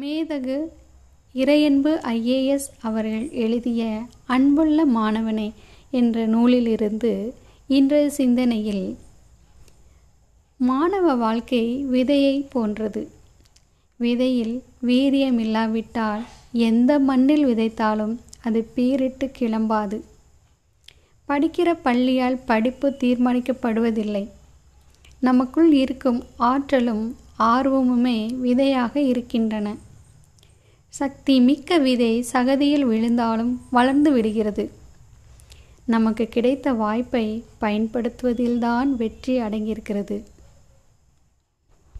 மேதகு இறையன்பு ஐஏஎஸ் அவர்கள் எழுதிய அன்புள்ள மாணவனே என்ற நூலிலிருந்து இன்றைய சிந்தனையில் மாணவ வாழ்க்கை விதையை போன்றது. விதையில் வீரியம் இல்லாவிட்டால் எந்த மண்ணில் விதைத்தாலும் அது பீரிட்டு கிளம்பாது. படிக்கிற பள்ளியால் படிப்பு தீர்மானிக்கப்படுவதில்லை. நமக்குள் இருக்கும் ஆற்றலும் ஆர்வமுமே விதையாக இருக்கின்றன. சக்தி மிக்க விதை சகதியில் விழுந்தாலும் வளர்ந்து விடுகிறது. நமக்கு கிடைத்த வாய்ப்பை பயன்படுத்துவதில்தான் வெற்றி அடங்கியிருக்கிறது.